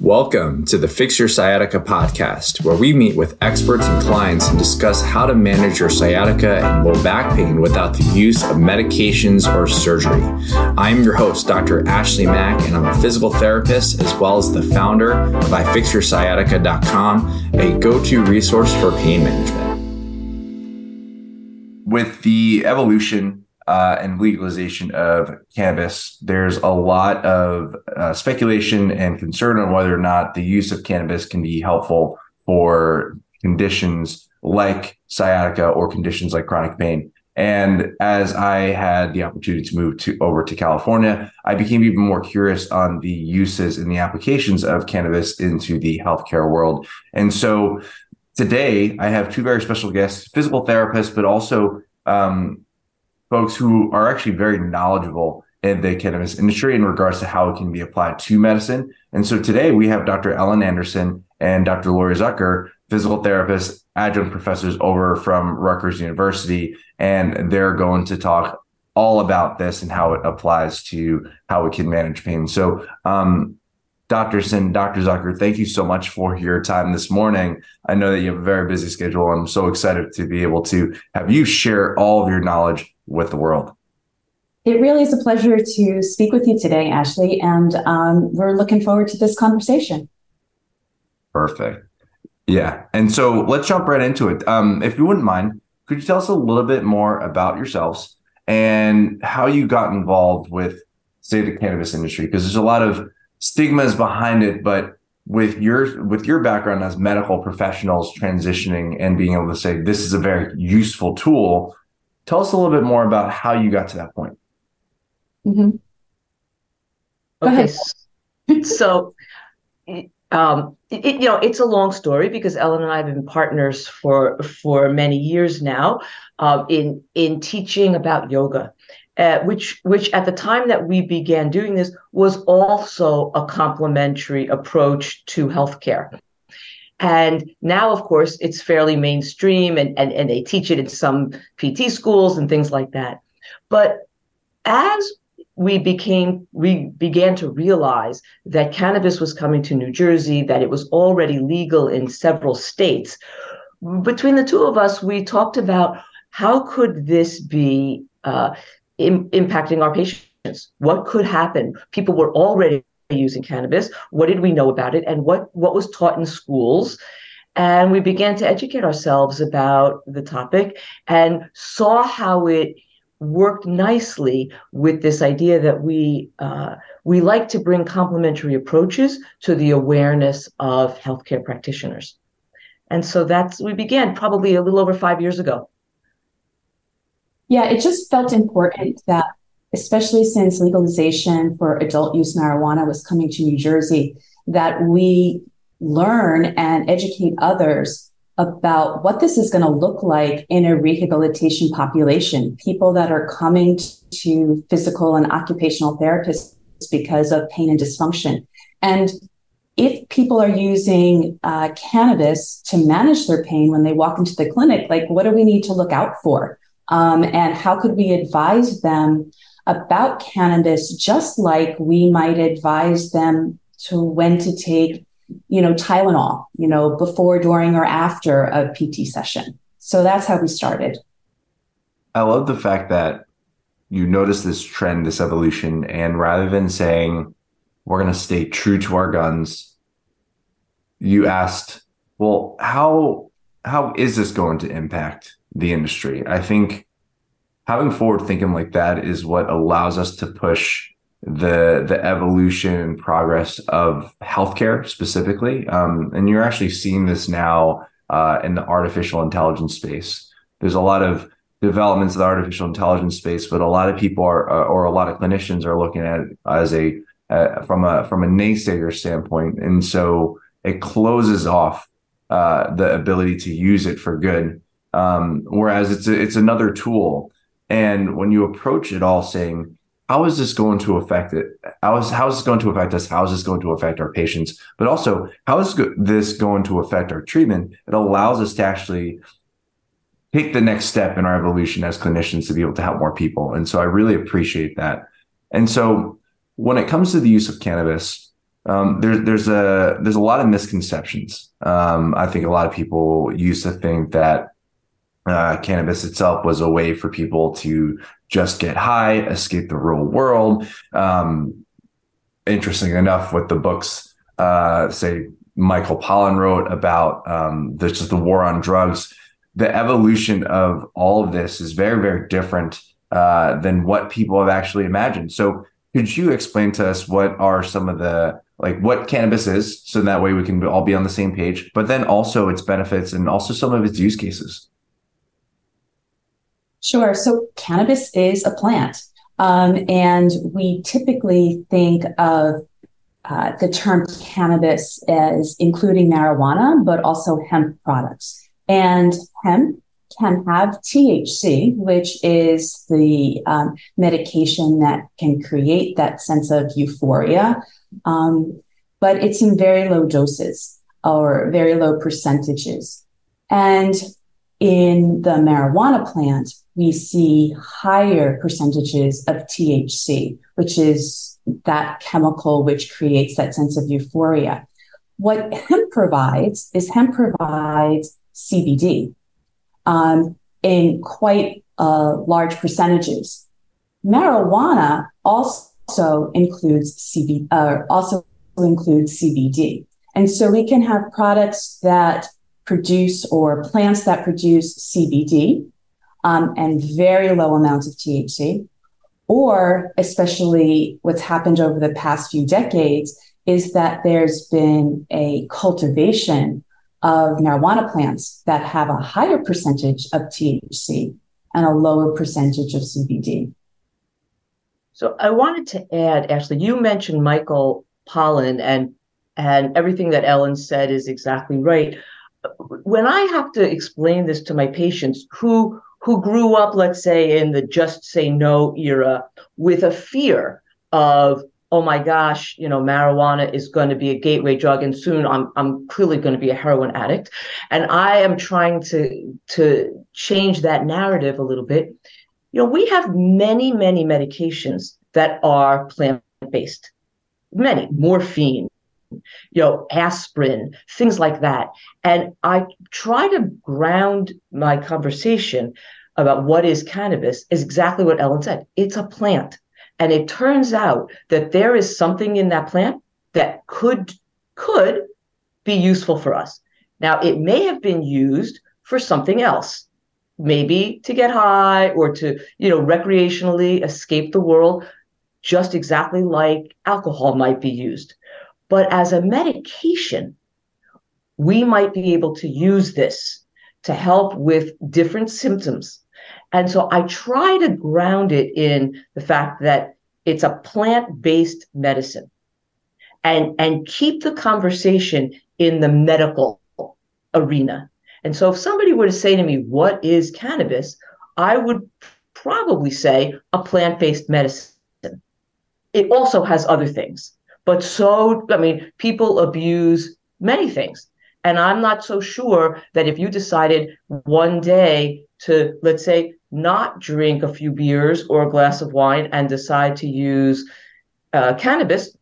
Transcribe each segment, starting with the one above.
Welcome to the Fix Your Sciatica podcast, where we meet with experts and clients and discuss how to manage your sciatica and low back pain without the use of medications or surgery. I'm your host, Dr. Ashley Mack, and I'm a physical therapist as well as the founder of iFixYourSciatica.com, a go to resource for pain management. With the evolution uh, and legalization of cannabis, there's a lot of uh, speculation and concern on whether or not the use of cannabis can be helpful for conditions like sciatica or conditions like chronic pain. And as I had the opportunity to move to over to California, I became even more curious on the uses and the applications of cannabis into the healthcare world. And so today I have two very special guests, physical therapists, but also um, folks who are actually very knowledgeable in the cannabis industry in regards to how it can be applied to medicine. And so today we have Dr. Ellen Anderson and Dr. Lori Zucker, physical therapists, adjunct professors over from Rutgers University, and they're going to talk all about this and how it applies to how we can manage pain. So, um, Dr. Sin, Dr. Zucker, thank you so much for your time this morning. I know that you have a very busy schedule. I'm so excited to be able to have you share all of your knowledge with the world. It really is a pleasure to speak with you today, Ashley, and um, we're looking forward to this conversation. Perfect. Yeah. And so let's jump right into it. Um, if you wouldn't mind, could you tell us a little bit more about yourselves and how you got involved with, say, the cannabis industry? Because there's a lot of stigmas behind it, but with your with your background as medical professionals transitioning and being able to say this is a very useful tool Tell us a little bit more about how you got to that point. Mm-hmm. Okay, so um, it, you know it's a long story because Ellen and I have been partners for for many years now uh, in in teaching about yoga, uh, which which at the time that we began doing this was also a complementary approach to healthcare. And now, of course, it's fairly mainstream and, and, and they teach it in some PT schools and things like that. But as we became we began to realize that cannabis was coming to New Jersey, that it was already legal in several states. Between the two of us, we talked about how could this be uh, Im- impacting our patients? What could happen? People were already using cannabis. What did we know about it? And what what was taught in schools? And we began to educate ourselves about the topic and saw how it worked nicely with this idea that we uh, we like to bring complementary approaches to the awareness of healthcare practitioners. And so that's we began probably a little over five years ago. Yeah it just felt important that especially since legalization for adult use marijuana was coming to New Jersey, that we learn and educate others about what this is going to look like in a rehabilitation population, people that are coming to physical and occupational therapists because of pain and dysfunction. And if people are using uh, cannabis to manage their pain when they walk into the clinic, like what do we need to look out for? Um, and how could we advise them about cannabis, just like we might advise them to when to take, you know, Tylenol, you know, before, during, or after a PT session. So that's how we started. I love the fact that you notice this trend, this evolution, and rather than saying we're going to stay true to our guns, you asked, well, how how is this going to impact the industry? I think having forward thinking like that is what allows us to push the the evolution and progress of healthcare specifically. Um, and you're actually seeing this now uh, in the artificial intelligence space. There's a lot of developments in the artificial intelligence space, but a lot of people are, uh, or a lot of clinicians are looking at it as a uh, from a from a naysayer standpoint. And so it closes off uh, the ability to use it for good. Um, whereas it's a, it's another tool, and when you approach it all saying, "How is this going to affect it? How is how is this going to affect us? How is this going to affect our patients? But also, how is this going to affect our treatment?" It allows us to actually take the next step in our evolution as clinicians to be able to help more people. And so I really appreciate that. And so when it comes to the use of cannabis, um, there, there's a there's a lot of misconceptions. Um, I think a lot of people used to think that uh, cannabis itself was a way for people to just get high, escape the real world. Um, interesting enough, what the books uh, say, Michael Pollan wrote about um, the, just the war on drugs. The evolution of all of this is very, very different uh, than what people have actually imagined. So, could you explain to us what are some of the like what cannabis is, so that way we can all be on the same page, but then also its benefits and also some of its use cases? Sure. So, cannabis is a plant. Um, and we typically think of uh, the term cannabis as including marijuana, but also hemp products. And hemp can have THC, which is the um, medication that can create that sense of euphoria, um, but it's in very low doses or very low percentages. And in the marijuana plant, we see higher percentages of THC, which is that chemical which creates that sense of euphoria. What hemp provides is hemp provides CBD um, in quite uh, large percentages. Marijuana also includes uh, also includes CBD, and so we can have products that produce or plants that produce CBD um, and very low amounts of THC, or especially what's happened over the past few decades is that there's been a cultivation of marijuana plants that have a higher percentage of THC and a lower percentage of CBD. So I wanted to add, Ashley, you mentioned Michael Pollan and and everything that Ellen said is exactly right. When I have to explain this to my patients who who grew up, let's say, in the just say no era with a fear of oh my gosh, you know, marijuana is going to be a gateway drug, and soon I'm I'm clearly going to be a heroin addict, and I am trying to to change that narrative a little bit. You know, we have many many medications that are plant based, many. Morphine, you know, aspirin, things like that, and I try to ground my conversation about what is cannabis is exactly what Ellen said. It's a plant and it turns out that there is something in that plant that could could be useful for us. Now, it may have been used for something else, maybe to get high or to, you know, recreationally escape the world, just exactly like alcohol might be used. But as a medication, we might be able to use this to help with different symptoms and so I try to ground it in the fact that it's a plant-based medicine and, and keep the conversation in the medical arena. And so if somebody were to say to me, what is cannabis? I would probably say a plant-based medicine. It also has other things. But so, I mean, people abuse many things. And I'm not so sure that if you decided one day to, let's say, not drink a few beers or a glass of wine and decide to use uh, cannabis,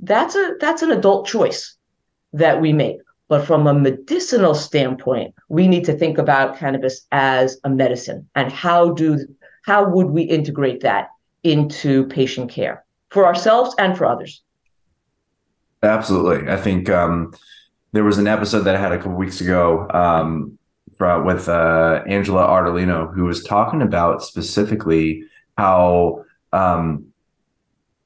that's a that's an adult choice that we make. But from a medicinal standpoint, we need to think about cannabis as a medicine and how do how would we integrate that into patient care for ourselves and for others. Absolutely, I think um, there was an episode that I had a couple weeks ago um, with uh, Angela Ardolino, who was talking about specifically how um,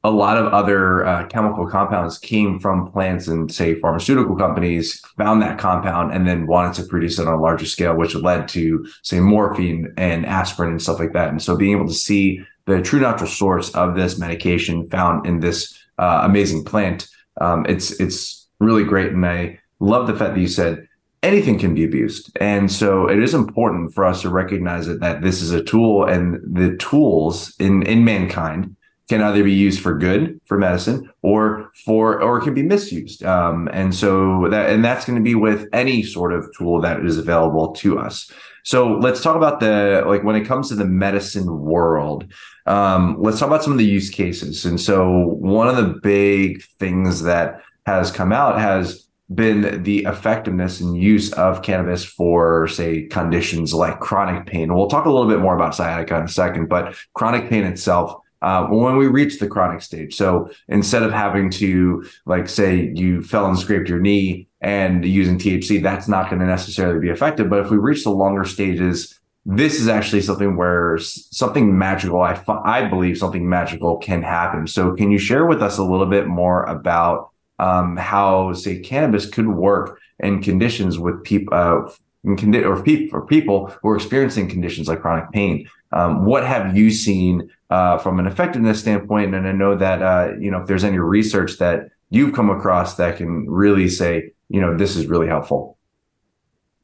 a lot of other uh, chemical compounds came from plants and say pharmaceutical companies found that compound and then wanted to produce it on a larger scale, which led to say morphine and aspirin and stuff like that. And so being able to see the true natural source of this medication found in this uh, amazing plant, um, it's it's really great. And I love the fact that you said anything can be abused. And so it is important for us to recognize that, that this is a tool and the tools in, in mankind can either be used for good for medicine or for or it can be misused um, and so that and that's going to be with any sort of tool that is available to us so let's talk about the like when it comes to the medicine world um, let's talk about some of the use cases and so one of the big things that has come out has been the effectiveness and use of cannabis for, say, conditions like chronic pain. We'll talk a little bit more about sciatica in a second, but chronic pain itself uh, when we reach the chronic stage. So instead of having to, like, say you fell and scraped your knee and using THC, that's not going to necessarily be effective. But if we reach the longer stages, this is actually something where something magical, I, I believe something magical can happen. So can you share with us a little bit more about um, how, say, cannabis could work in conditions with people, uh, condi- or, pe- people who are experiencing conditions like chronic pain? Um, what have you seen uh, from an effectiveness standpoint? And I know that uh, you know if there's any research that you've come across that can really say, you know, this is really helpful.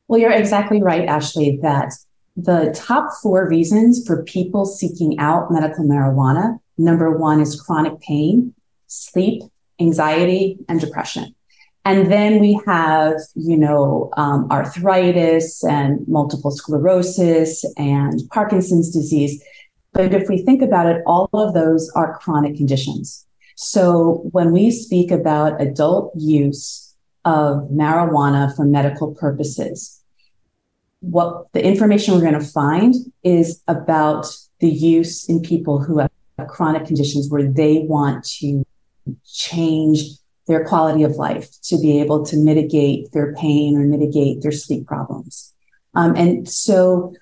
Well, you're exactly right, Ashley. That the top four reasons for people seeking out medical marijuana number one is chronic pain, sleep, anxiety, and depression. And then we have, you know, um, arthritis and multiple sclerosis and Parkinson's disease. But if we think about it, all of those are chronic conditions. So when we speak about adult use of marijuana for medical purposes, what the information we're going to find is about the use in people who have chronic conditions where they want to change their quality of life to be able to mitigate their pain or mitigate their sleep problems. Um, and so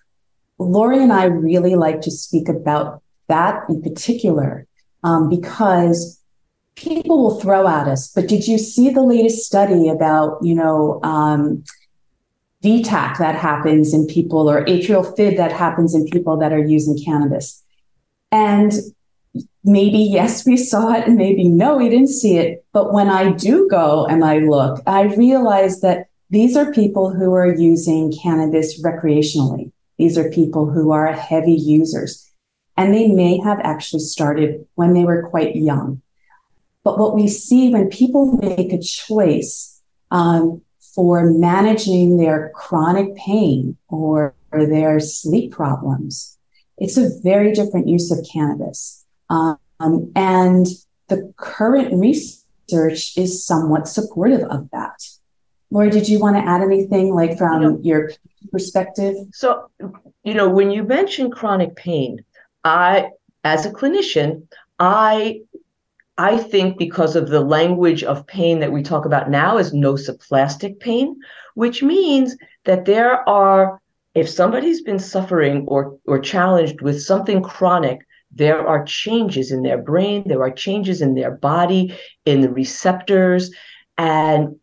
Lori and I really like to speak about that in particular um, because people will throw at us, but did you see the latest study about, you know, um, V-tach that happens in people or atrial fib that happens in people that are using cannabis? And maybe yes, we saw it, and maybe no, we didn't see it. But when I do go and I look, I realize that these are people who are using cannabis recreationally. These are people who are heavy users, and they may have actually started when they were quite young. But what we see when people make a choice um, for managing their chronic pain or, or their sleep problems, it's a very different use of cannabis. Um, and the current research is somewhat supportive of that. Lori, did you want to add anything like from you know, your perspective? So, you know, when you mention chronic pain, I, as a clinician, I I think because of the language of pain that we talk about now is nociplastic pain, which means that there are, if somebody's been suffering or or challenged with something chronic, there are changes in their brain, there are changes in their body, in the receptors, and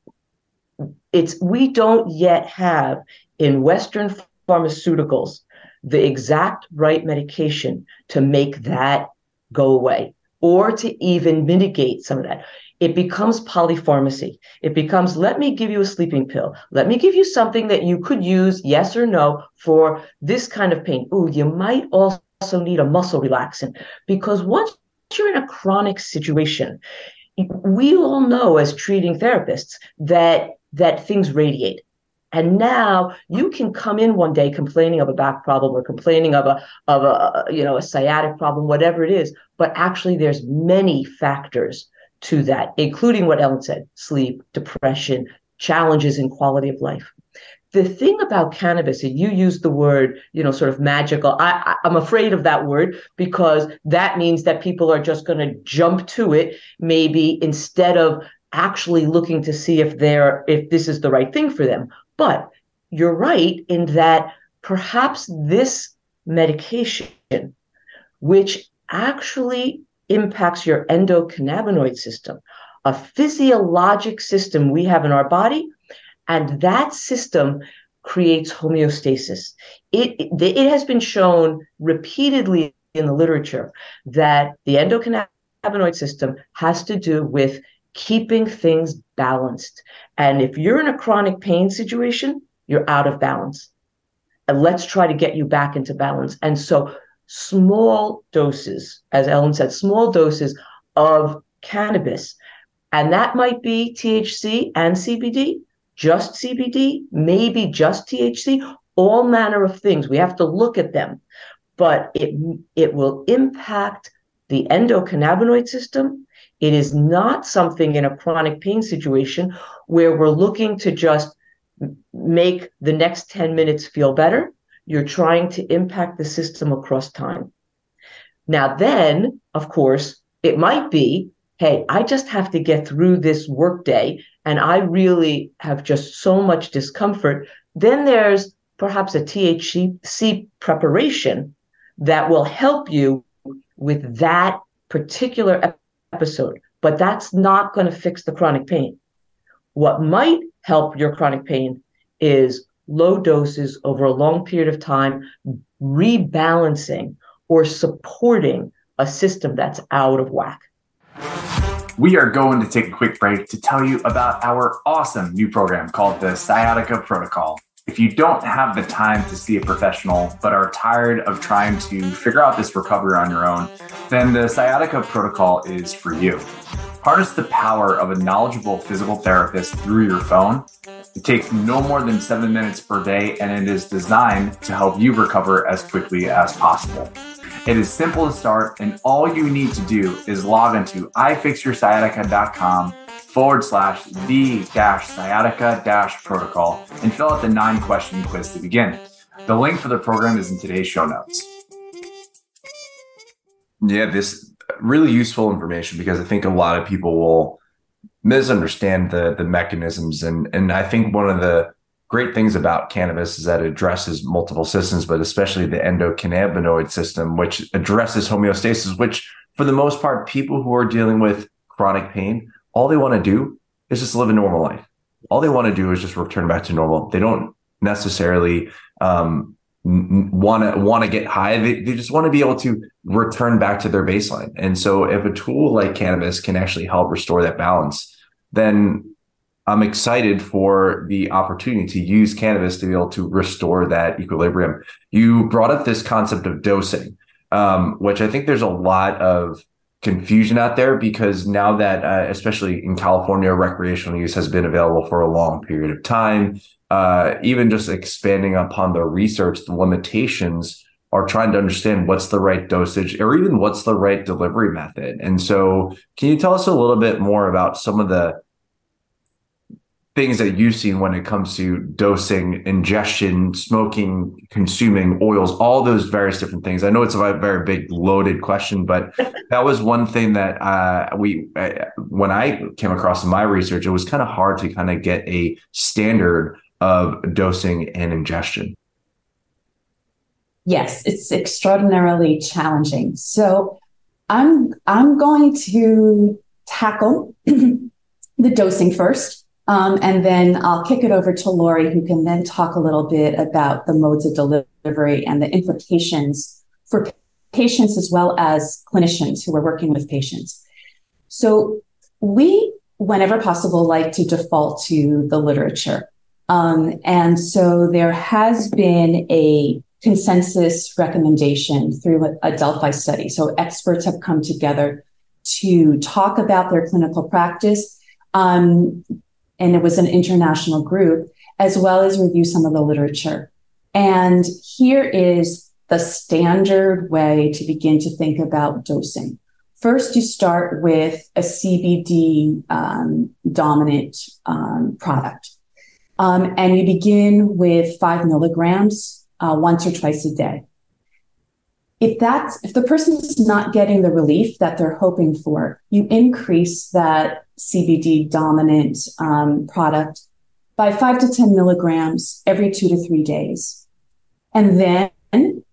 it's we don't yet have in Western pharmaceuticals the exact right medication to make that go away or to even mitigate some of that. It becomes polypharmacy. It becomes, let me give you a sleeping pill. Let me give you something that you could use, yes or no, for this kind of pain. Ooh, you might also also need a muscle relaxant because once you're in a chronic situation, we all know as treating therapists that that things radiate. And now you can come in one day complaining of a back problem or complaining of a of a you know a sciatic problem, whatever it is. But actually, there's many factors to that, including what Ellen said: sleep, depression, challenges in quality of life the thing about cannabis, and you use the word, you know, sort of magical. I, I am afraid of that word because that means that people are just going to jump to it, maybe instead of actually looking to see if they're if this is the right thing for them. But you're right in that perhaps this medication, which actually impacts your endocannabinoid system, a physiologic system we have in our body and that system creates homeostasis. It, it, it has been shown repeatedly in the literature that the endocannabinoid system has to do with keeping things balanced. And if you're in a chronic pain situation, you're out of balance. And let's try to get you back into balance. And so, small doses, as Ellen said, small doses of cannabis, and that might be THC and CBD, just CBD, maybe just THC, all manner of things. We have to look at them, but it it will impact the endocannabinoid system. It is not something in a chronic pain situation where we're looking to just make the next 10 minutes feel better. You're trying to impact the system across time. Now, then, of course, it might be hey, I just have to get through this workday and I really have just so much discomfort. Then there's perhaps a THC preparation that will help you with that particular episode, but that's not going to fix the chronic pain. What might help your chronic pain is low doses over a long period of time, rebalancing or supporting a system that's out of whack. We are going to take a quick break to tell you about our awesome new program called the Sciatica Protocol. If you don't have the time to see a professional, but are tired of trying to figure out this recovery on your own, then the Sciatica Protocol is for you. Harness the power of a knowledgeable physical therapist through your phone. It takes no more than seven minutes per day, and it is designed to help you recover as quickly as possible. It is simple to start, and all you need to do is log into ifixyoursciatica.com forward slash the dash sciatica dash protocol and fill out the nine question quiz to begin. The link for the program is in today's show notes. Yeah, this really useful information because I think a lot of people will misunderstand the the mechanisms and and I think one of the great things about cannabis is that it addresses multiple systems, but especially the endocannabinoid system, which addresses homeostasis, which for the most part, people who are dealing with chronic pain all they want to do is just live a normal life. All they want to do is just return back to normal. They don't necessarily um, want to want to get high. They, they just want to be able to return back to their baseline. And so, if a tool like cannabis can actually help restore that balance, then I'm excited for the opportunity to use cannabis to be able to restore that equilibrium. You brought up this concept of dosing, um, which I think there's a lot of confusion out there because now that, uh, especially in California, recreational use has been available for a long period of time. Uh, even just expanding upon the research, the limitations are trying to understand what's the right dosage or even what's the right delivery method. And so, can you tell us a little bit more about some of the things that you've seen when it comes to dosing, ingestion, smoking, consuming oils, all those various different things. I know it's a very big loaded question, but that was one thing that uh, we, uh, when I came across in my research, it was kind of hard to kind of get a standard of dosing and ingestion. Yes, it's extraordinarily challenging. So I'm I'm going to tackle the dosing first um, and then I'll kick it over to Lori, who can then talk a little bit about the modes of delivery and the implications for patients as well as clinicians who are working with patients. So we, whenever possible, like to default to the literature. Um, and so there has been a consensus recommendation through a, Delphi study. So experts have come together to talk about their clinical practice um, and it was an international group, as well as review some of the literature. And here is the standard way to begin to think about dosing. First, you start with a CBD um, dominant um, product. Um, and you begin with five milligrams uh, once or twice a day. If that's if the person is not getting the relief that they're hoping for, you increase that CBD dominant um, product by five to 10 milligrams every two to three days. And then,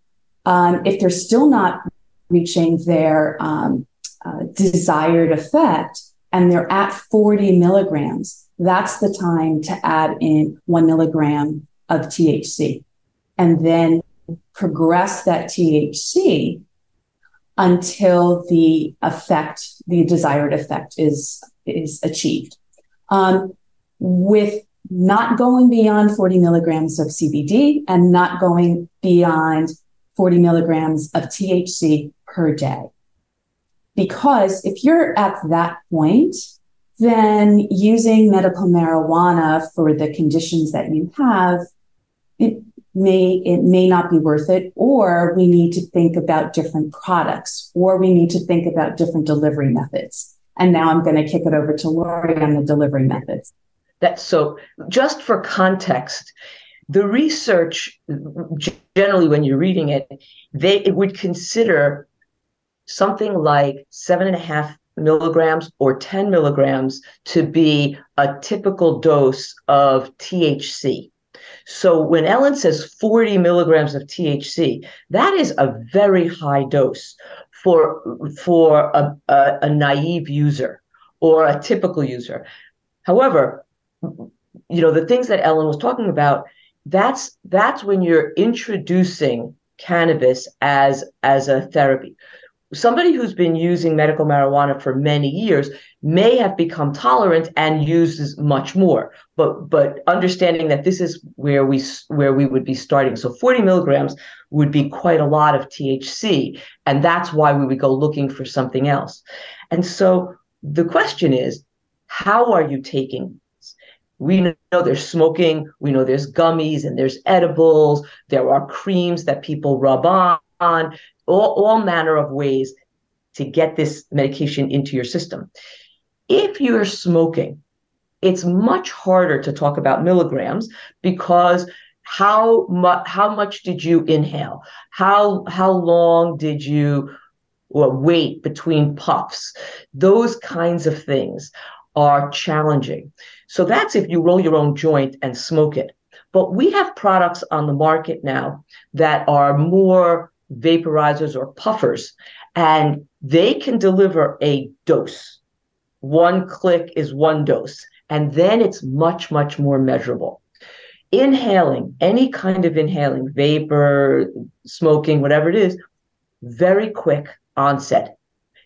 um, if they're still not reaching their um, uh, desired effect and they're at 40 milligrams, that's the time to add in one milligram of THC and then progress that THC until the effect, the desired effect is is achieved. Um, with not going beyond 40 milligrams of CBD and not going beyond 40 milligrams of THC per day. Because if you're at that point, then using medical marijuana for the conditions that you have, it may it may not be worth it, or we need to think about different products, or we need to think about different delivery methods. And now I'm going to kick it over to Lori on the delivery methods. That so just for context, the research generally when you're reading it, they it would consider something like seven and a half milligrams or 10 milligrams to be a typical dose of THC. So when Ellen says 40 milligrams of THC, that is a very high dose for for a, a, a naive user or a typical user. However, you know the things that Ellen was talking about. That's that's when you're introducing cannabis as as a therapy somebody who's been using medical marijuana for many years may have become tolerant and uses much more but but understanding that this is where we where we would be starting. So 40 milligrams would be quite a lot of thc and that's why we would go looking for something else. And so the question is how are you taking we know there's smoking we know there's gummies and there's edibles there are creams that people rub on on all, all manner of ways to get this medication into your system. If you're smoking, it's much harder to talk about milligrams because how much how much did you inhale? How how long did you well, wait between puffs? Those kinds of things are challenging. So that's if you roll your own joint and smoke it. But we have products on the market now that are more vaporizers or puffers, and they can deliver a dose. One click is one dose, and then it's much, much more measurable. Inhaling, any kind of inhaling, vapor, smoking, whatever it is, very quick onset.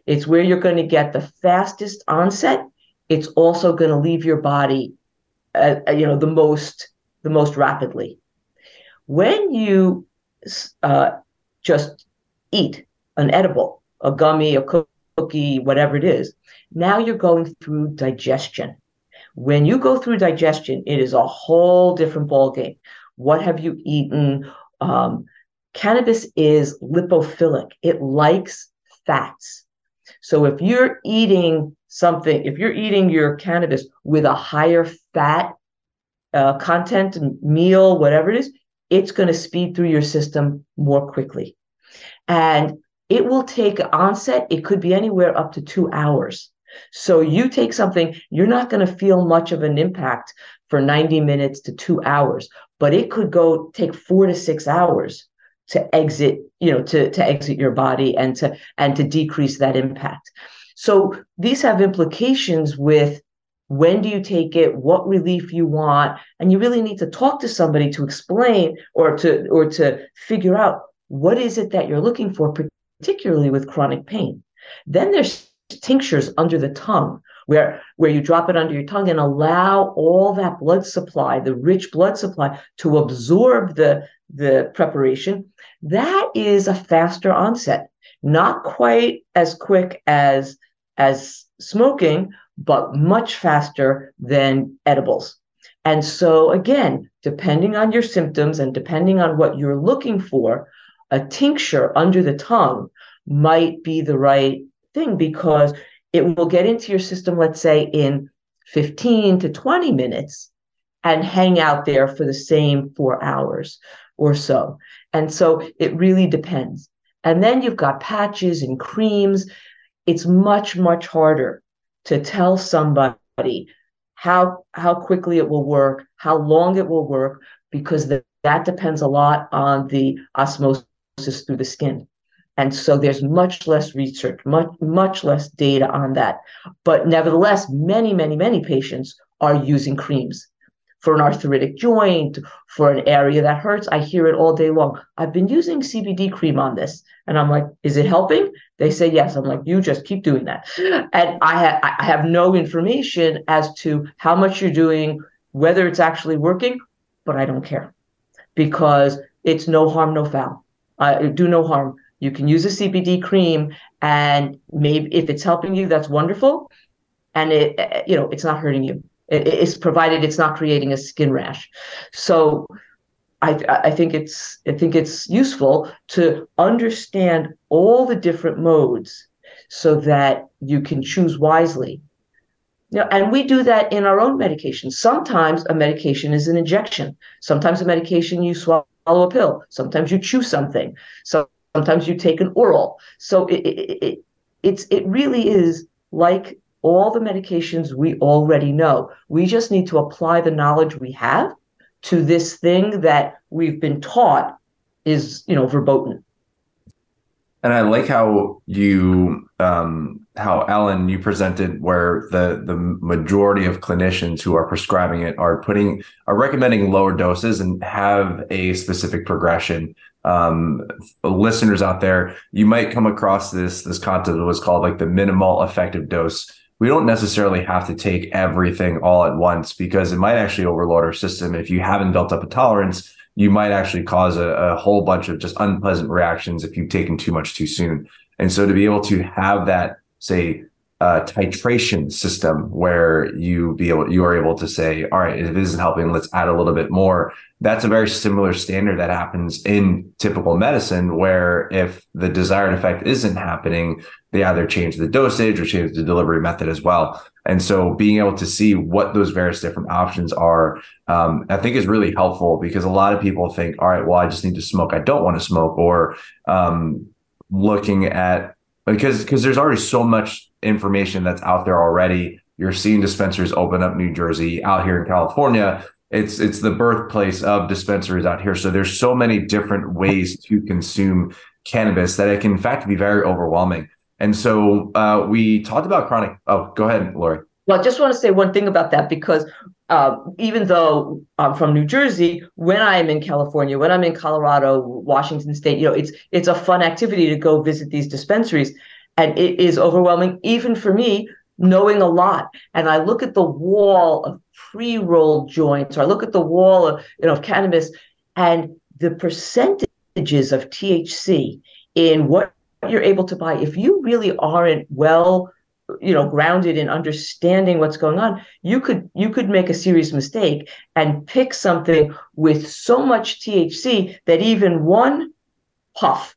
It's where you're going to get the fastest onset. It's also going to leave your body, uh, uh, you know, the most the most rapidly. When you uh, just eat an edible, a gummy, a cookie, whatever it is. Now you're going through digestion. When you go through digestion, it is a whole different ballgame. What have you eaten? Um, cannabis is lipophilic. It likes fats. So if you're eating something, if you're eating your cannabis with a higher fat uh, content meal, whatever it is, it's going to speed through your system more quickly. And it will take onset, it could be anywhere up to two hours. So you take something, you're not going to feel much of an impact for 90 minutes to two hours, but it could go take four to six hours to exit, you know, to, to exit your body and to and to decrease that impact. So these have implications with when do you take it? What relief you want? And you really need to talk to somebody to explain or to or to figure out what is it that you're looking for particularly with chronic pain. Then there's tinctures under the tongue where where you drop it under your tongue and allow all that blood supply the rich blood supply to absorb the the preparation. That is a faster onset not quite as quick as as smoking but much faster than edibles. And so, again, depending on your symptoms and depending on what you're looking for, a tincture under the tongue might be the right thing because it will get into your system, let's say, in 15 to 20 minutes and hang out there for the same four hours or so. And so it really depends. And then you've got patches and creams. It's much, much harder to tell somebody how how quickly it will work, how long it will work, because that, that depends a lot on the osmosis through the skin. And so there's much less research, much much less data on that. But nevertheless, many, many, many patients are using creams for an arthritic joint, for an area that hurts. I hear it all day long. I've been using CBD cream on this. And I'm like, is it helping? They say yes. I'm like, you just keep doing that. And I, ha- I have no information as to how much you're doing, whether it's actually working, but I don't care because it's no harm, no foul. Uh, do no harm. You can use a CBD cream, and maybe if it's helping you, that's wonderful. And it, eh, you know, it's not hurting you. It, it's provided it's not creating a skin rash. So, I, I think it's I think it's useful to understand all the different modes so that you can choose wisely. You know, and we do that in our own medication. Sometimes a medication is an injection. Sometimes a medication you swallow a pill. Sometimes you chew something. So sometimes you take an oral. So it, it, it it's it really is like all the medications we already know. We just need to apply the knowledge we have to this thing that we've been taught is, you know, verboten. And I like how you, um, how Ellen, you presented where the the majority of clinicians who are prescribing it are putting are recommending lower doses and have a specific progression. Um, listeners out there, you might come across this this concept that was called like the minimal effective dose we don't necessarily have to take everything all at once because it might actually overload our system. If you haven't built up a tolerance, you might actually cause a, a whole bunch of just unpleasant reactions if you've taken too much too soon. And so to be able to have that, say, uh, titration system where you be able you are able to say, all right, if it isn't helping, let's add a little bit more. That's a very similar standard that happens in typical medicine, where if the desired effect isn't happening, they either change the dosage or change the delivery method as well. And so being able to see what those various different options are, um, I think is really helpful because a lot of people think, all right, well, I just need to smoke. I don't want to smoke or, um, looking at because, because there's already so much information that's out there already. You're seeing dispensaries open up New Jersey out here in California. It's it's the birthplace of dispensaries out here. So there's so many different ways to consume cannabis that it can in fact be very overwhelming. And so uh, we talked about chronic. Oh, go ahead, Lori. Well, I just want to say one thing about that because uh, even though I'm from New Jersey, when I'm in California, when I'm in Colorado, Washington State, you know, it's it's a fun activity to go visit these dispensaries and it is overwhelming even for me knowing a lot. And i look at the wall of pre-rolled joints or i look at the wall of you know of cannabis and the percentages of thc in what you're able to buy. If you really aren't well you know grounded in understanding what's going on you could you could make a serious mistake and pick something with so much thc that even one puff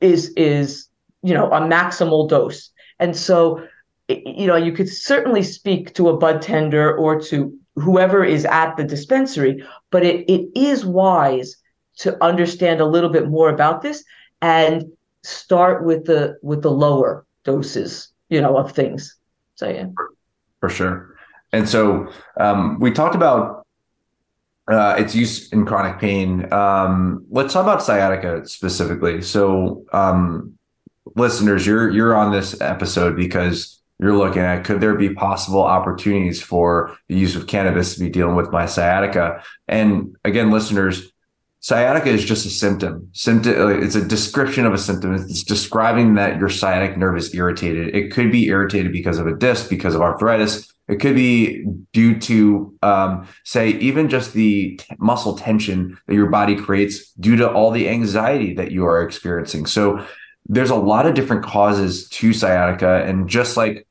is is you know, a maximal dose. And so, you know, you could certainly speak to a bud tender or to whoever is at the dispensary, but it, it is wise to understand a little bit more about this and start with the with the lower doses, you know, of things. So yeah. For sure. And so um, we talked about uh, its use in chronic pain. Um, let's talk about sciatica specifically. So um, listeners, you're you're on this episode because you're looking at could there be possible opportunities for the use of cannabis to be dealing with my sciatica? And again, listeners, sciatica is just a symptom. Symptom. It's a description of a symptom. It's describing that your sciatic nerve is irritated. It could be irritated because of a disc, because of arthritis. It could be due to, um, say, even just the t- muscle tension that your body creates due to all the anxiety that you are experiencing. So there's a lot of different causes to sciatica. And just like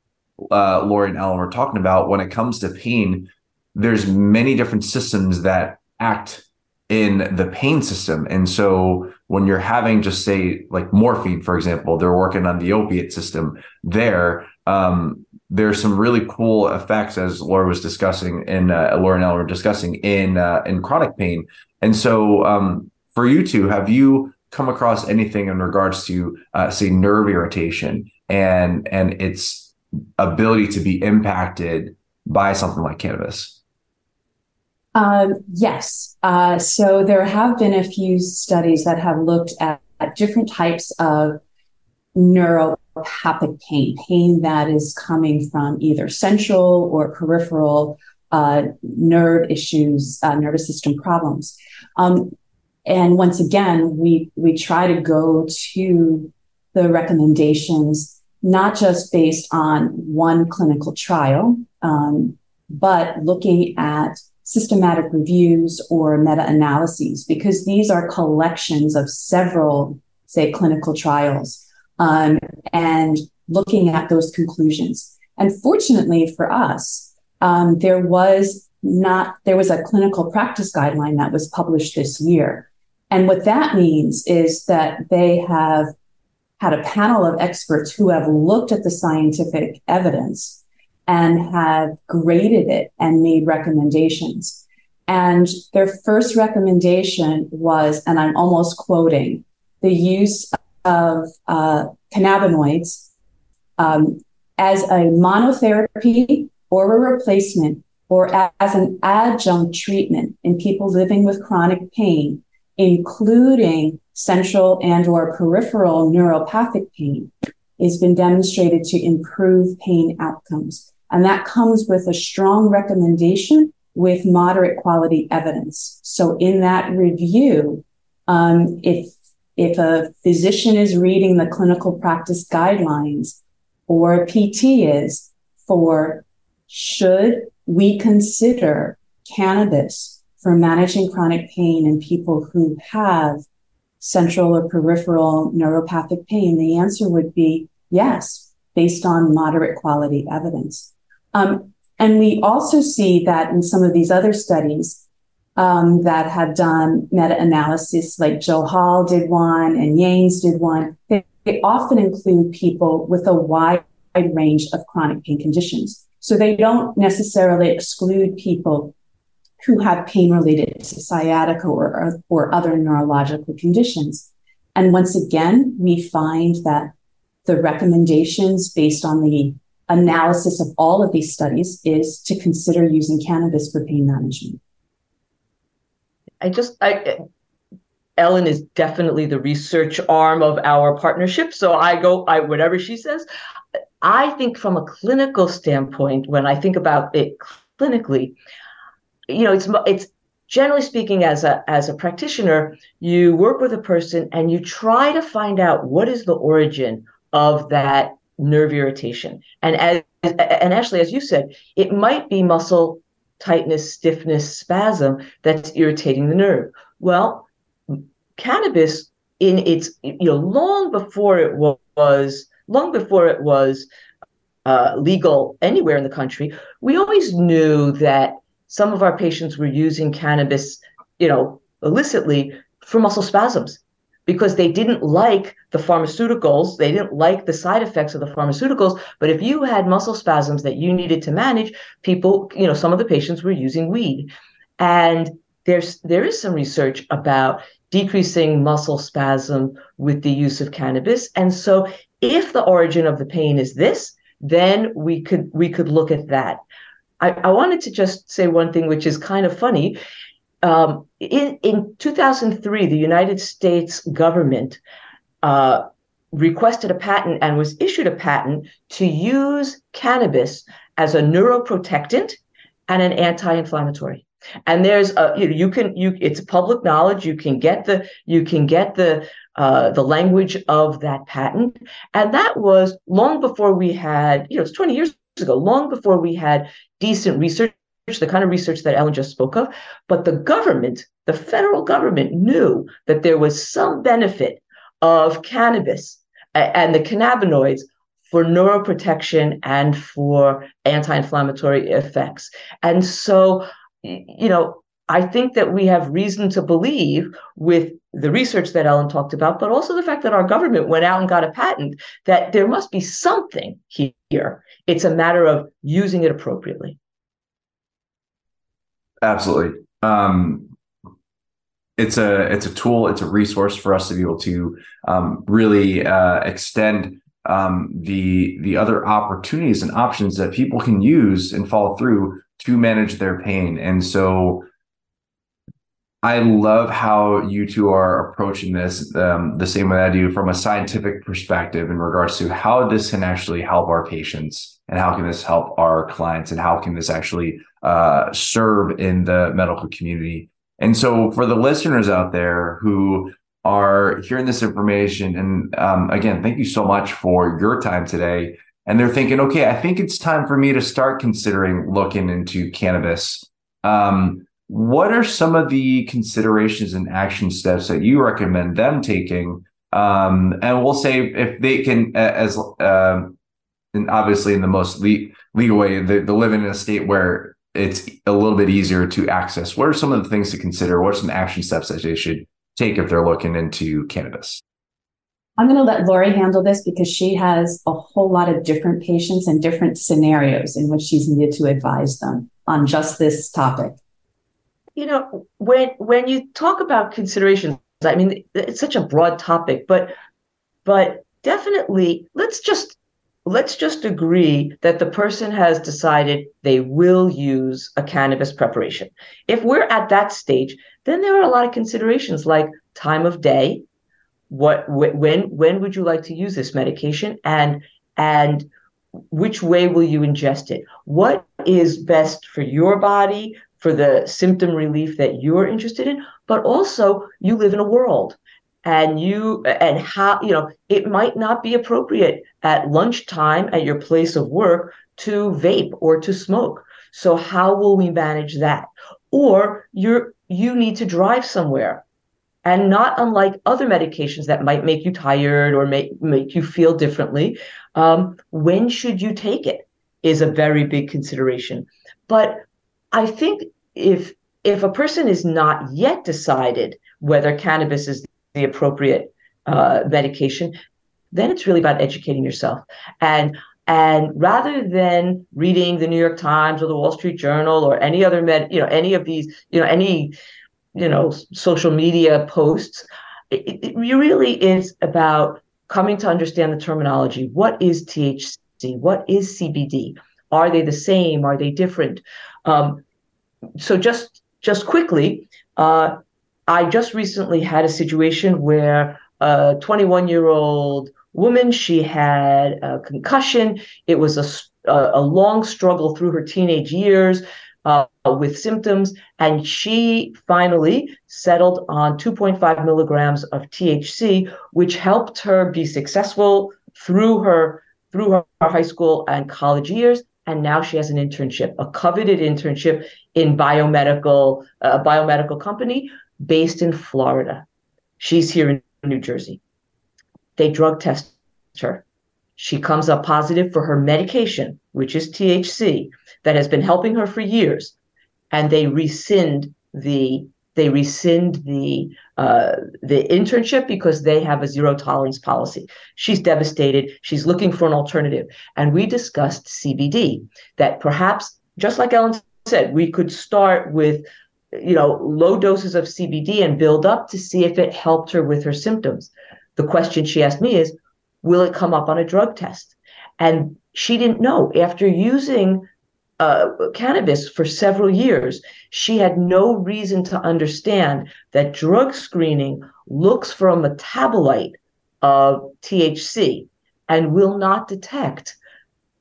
uh, Lori and Ellen were talking about, when it comes to pain, there's many different systems that act in the pain system. And so when you're having just say like morphine, for example, they're working on the opiate system there. Um, there's some really cool effects as Laura was discussing in uh, Laura and Ellen were discussing in uh, in chronic pain. And so um, for you two, have you come across anything in regards to uh, say nerve irritation and and its ability to be impacted by something like cannabis um, yes uh, so there have been a few studies that have looked at, at different types of neuropathic pain pain that is coming from either central or peripheral uh, nerve issues, uh, nervous system problems. Um, and once again we we try to go to the recommendations, not just based on one clinical trial, um, but looking at systematic reviews or meta analyses, because these are collections of several, say, clinical trials, um, and looking at those conclusions. And fortunately for us, um, there was not, there was a clinical practice guideline that was published this year. And what that means is that they have had a panel of experts who have looked at the scientific evidence and have graded it and made recommendations. And their first recommendation was, and I'm almost quoting, the use of uh, cannabinoids um, as a monotherapy or a replacement or as an adjunct treatment in people living with chronic pain, including central and or peripheral neuropathic pain has been demonstrated to improve pain outcomes. And that comes with a strong recommendation with moderate quality evidence. So in that review, um, if if a physician is reading the clinical practice guidelines or a PT is for should we consider cannabis for managing chronic pain in people who have central or peripheral neuropathic pain? The answer would be yes, based on moderate quality evidence. Um, and we also see that in some of these other studies um, that have done meta analysis, like Johal did one and Yanes did one, they, they often include people with a wide range of chronic pain conditions. So they don't necessarily exclude people who have pain related to sciatica or, or other neurological conditions. And once again, we find that the recommendations based on the analysis of all of these studies is to consider using cannabis for pain management. I just, I, Ellen is definitely the research arm of our partnership. So I go, I whatever she says. I think from a clinical standpoint, when I think about it clinically, you know, it's it's generally speaking, as a as a practitioner, you work with a person and you try to find out what is the origin of that nerve irritation. And as and actually, as you said, it might be muscle tightness, stiffness, spasm that's irritating the nerve. Well, cannabis in its you know long before it was long before it was uh, legal anywhere in the country, we always knew that some of our patients were using cannabis, you know, illicitly for muscle spasms because they didn't like the pharmaceuticals. They didn't like the side effects of the pharmaceuticals. But if you had muscle spasms that you needed to manage, people, you know, some of the patients were using weed. And there's there is some research about decreasing muscle spasm with the use of cannabis. And so if the origin of the pain is this, then we could we could look at that. I, I wanted to just say one thing, which is kind of funny. Um, in, in 2003, the United States government uh, requested a patent and was issued a patent to use cannabis as a neuroprotectant and an anti-inflammatory. And there's a you know you can you it's public knowledge you can get the you can get the uh, the language of that patent and that was long before we had you know it's 20 years ago long before we had decent research, the kind of research that Ellen just spoke of. But the government, the federal government, knew that there was some benefit of cannabis and the cannabinoids for neuroprotection and for anti-inflammatory effects. And so, you know, I think that we have reason to believe with the research that Ellen talked about, but also the fact that our government went out and got a patent that there must be something here it's a matter of using it appropriately. Absolutely. Um, it's a it's a tool. It's a resource for us to be able to um, really uh, extend um, the the other opportunities and options that people can use and follow through to manage their pain. And so I love how you two are approaching this um, the same way I do from a scientific perspective in regards to how this can actually help our patients and how can this help our clients and how can this actually uh, serve in the medical community. And so, for the listeners out there who are hearing this information. And um, again, thank you so much for your time today. And they're thinking, okay, I think it's time for me to start considering looking into cannabis. Um, what are some of the considerations and action steps that you recommend them taking? Um, and we'll say if they can, as uh, and obviously in the most le- legal way, they, they live in a state where it's a little bit easier to access. What are some of the things to consider? What are some action steps that they should take if they're looking into cannabis? I'm going to let Lori handle this because she has a whole lot of different patients and different scenarios in which she's needed to advise them on just this topic. You know, when when you talk about considerations, I mean, it's such a broad topic, but but definitely let's just let's just agree that the person has decided they will use a cannabis preparation. If we're at that stage, then there are a lot of considerations like time of day, what when when would you like to use this medication and and which way will you ingest it? What is best for your body, for the symptom relief that you're interested in, but also you live in a world and you and how you know it might not be appropriate at lunchtime at your place of work to vape or to smoke. So how will we manage that? Or you're you need to drive somewhere and not unlike other medications that might make you tired or make make you feel differently um, when should you take it is a very big consideration. But i think if if a person is not yet decided whether cannabis is the appropriate uh, medication, then it's really about educating yourself. And and rather than reading the New York Times or the Wall Street Journal or any other med, you know, any of these, you know, any, you know, social media posts, it, it really is about coming to understand the terminology. What is THC? What is CBD? Are they the same? Are they different? Um, so just just quickly, uh, I just recently had a situation where a 21 year old woman, she had a concussion. It was a, a long struggle through her teenage years uh, with symptoms. And she finally settled on 2.5 milligrams of THC, which helped her be successful through her through her high school and college years and now she has an internship, a coveted internship in biomedical, a biomedical company based in Florida. She's here in New Jersey. They drug test her. She comes up positive for her medication, which is THC, that has been helping her for years, and they rescind the they rescind the uh, the internship because they have a zero tolerance policy. She's devastated. She's looking for an alternative, and we discussed CBD. That perhaps, just like Ellen said, we could start with you know, low doses of CBD and build up to see if it helped her with her symptoms. The question she asked me is, will it come up on a drug test? And she didn't know. After using uh, cannabis for several years, she had no reason to understand that drug screening looks for a metabolite of THC and will not detect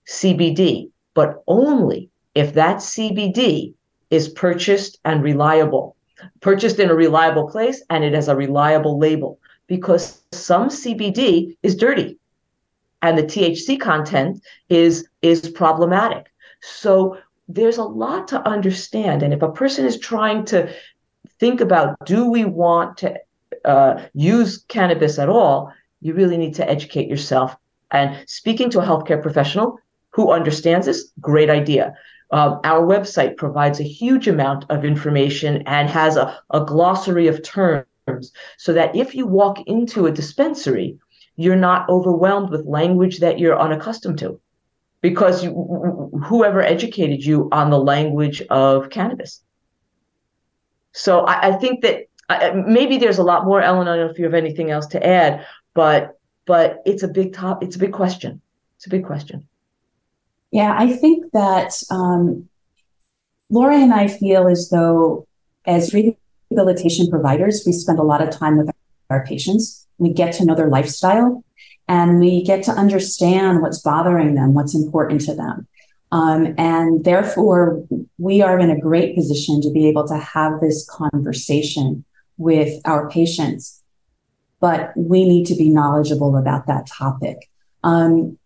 CBD, but only if that CBD is purchased and reliable, purchased in a reliable place, and it has a reliable label because some CBD is dirty and the THC content is is problematic. So there's a lot to understand. And if a person is trying to think about do we want to uh, use cannabis at all, you really need to educate yourself. And speaking to a healthcare professional who understands this, great idea. Uh, our website provides a huge amount of information and has a, a glossary of terms so that if you walk into a dispensary, you're not overwhelmed with language that you're unaccustomed to because you, whoever educated you on the language of cannabis. So I, I think that uh, maybe there's a lot more, Ellen. I don't know if you have anything else to add, but but it's a big top. It's a big question. It's a big question. Yeah, I think that um, Lori and I feel as though, as rehabilitation providers, we spend a lot of time with our patients. We get to know their lifestyle and we get to understand what's bothering them, what's important to them. Um, and therefore, we are in a great position to be able to have this conversation with our patients. but we need to be knowledgeable about that topic. Um,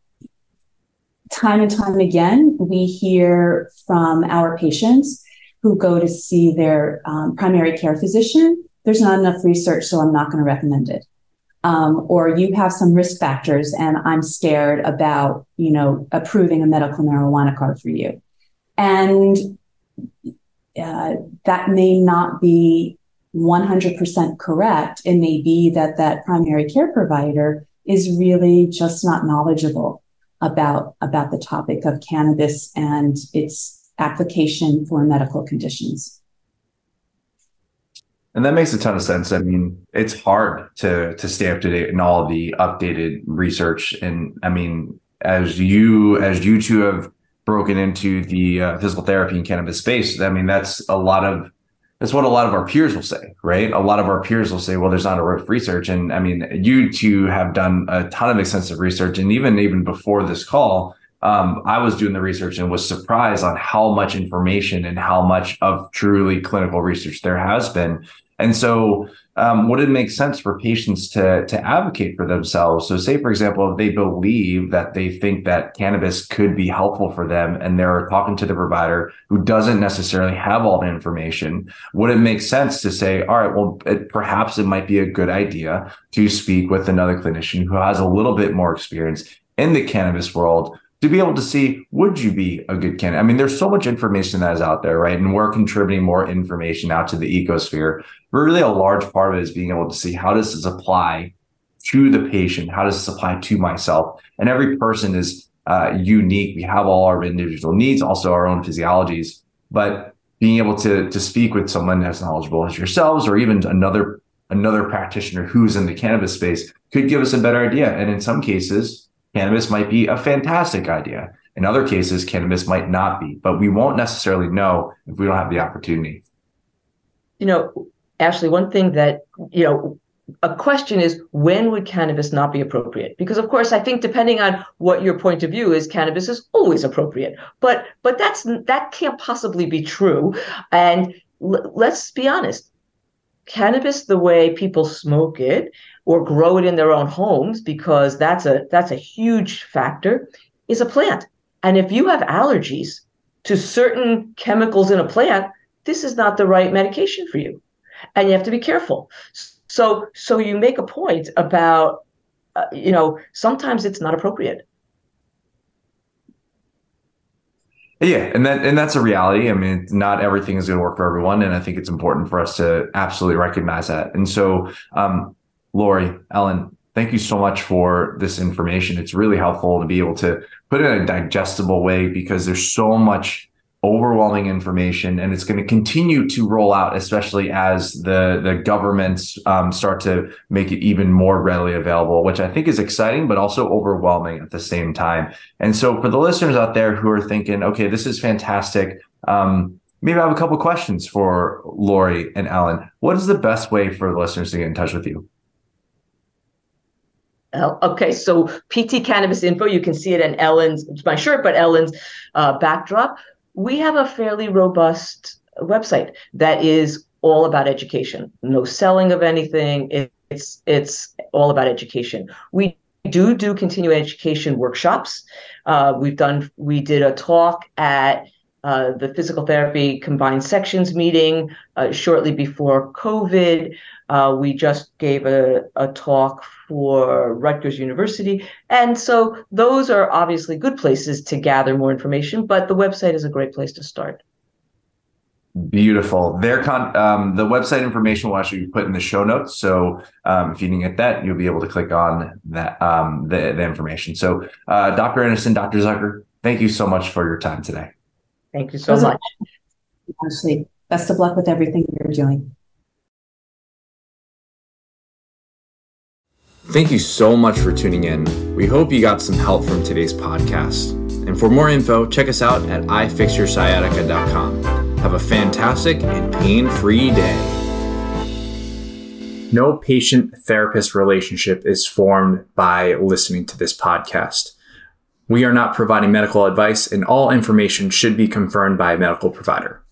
time and time again, we hear from our patients who go to see their um, primary care physician. There's not enough research, so I'm not going to recommend it. Um, or you have some risk factors, and I'm scared about, you know, approving a medical marijuana card for you. And uh, that may not be 100% correct. It may be that that primary care provider is really just not knowledgeable about, about the topic of cannabis and its application for medical conditions. And that makes a ton of sense. I mean, it's hard to to stay up to date in all the updated research. And I mean, as you as you two have broken into the uh, physical therapy and cannabis space, I mean, that's a lot of that's what a lot of our peers will say, right? A lot of our peers will say, well, there's not enough research. And I mean, you two have done a ton of extensive research. And even, even before this call, um, I was doing the research and was surprised on how much information and how much of truly clinical research there has been. And so, um, would it make sense for patients to to advocate for themselves? So, say for example, if they believe that they think that cannabis could be helpful for them, and they're talking to the provider who doesn't necessarily have all the information, would it make sense to say, all right, well, it, perhaps it might be a good idea to speak with another clinician who has a little bit more experience in the cannabis world to be able to see would you be a good candidate? I mean, there's so much information that is out there, right? And we're contributing more information out to the ecosphere. But really, a large part of it is being able to see how does this apply to the patient? How does this apply to myself? And every person is uh, unique. We have all our individual needs, also our own physiologies. But being able to to speak with someone as knowledgeable as yourselves, or even another another practitioner who's in the cannabis space, could give us a better idea. And in some cases, cannabis might be a fantastic idea. In other cases, cannabis might not be, but we won't necessarily know if we don't have the opportunity. You know, Ashley, one thing that, you know, a question is when would cannabis not be appropriate because of course i think depending on what your point of view is cannabis is always appropriate but but that's that can't possibly be true and l- let's be honest cannabis the way people smoke it or grow it in their own homes because that's a that's a huge factor is a plant and if you have allergies to certain chemicals in a plant this is not the right medication for you and you have to be careful so so you make a point about uh, you know sometimes it's not appropriate Yeah, and that and that's a reality. I mean, not everything is going to work for everyone, and I think it's important for us to absolutely recognize that. And so, um, Lori, Ellen, thank you so much for this information. It's really helpful to be able to put it in a digestible way because there's so much overwhelming information and it's going to continue to roll out especially as the the governments um, start to make it even more readily available which i think is exciting but also overwhelming at the same time. And so for the listeners out there who are thinking okay this is fantastic um, maybe i have a couple questions for lori and ellen. What is the best way for the listeners to get in touch with you Okay, so PT Cannabis Info, you can see it in Ellen's, it's my shirt, but Ellen's uh, backdrop. We have a fairly robust website that is all about education. No selling of anything. It's it's all about education. We do do continuing education workshops. Uh, we've done. We did a talk at uh, the physical therapy combined sections meeting uh, shortly before COVID. Uh, we just gave a, a talk for Rutgers University. And so those are obviously good places to gather more information, but the website is a great place to start. Beautiful. Their con um, the website information will actually be put in the show notes. So um, if you didn't get that, you'll be able to click on that um, the, the information. So uh, Dr. Anderson, Dr. Zucker, thank you so much for your time today. Thank you so much. Ashley, best of luck with everything you're doing. Thank you so much for tuning in. We hope you got some help from today's podcast. And for more info, check us out at ifixyoursciatica.com. Have a fantastic and pain free day. No patient therapist relationship is formed by listening to this podcast. We are not providing medical advice, and all information should be confirmed by a medical provider.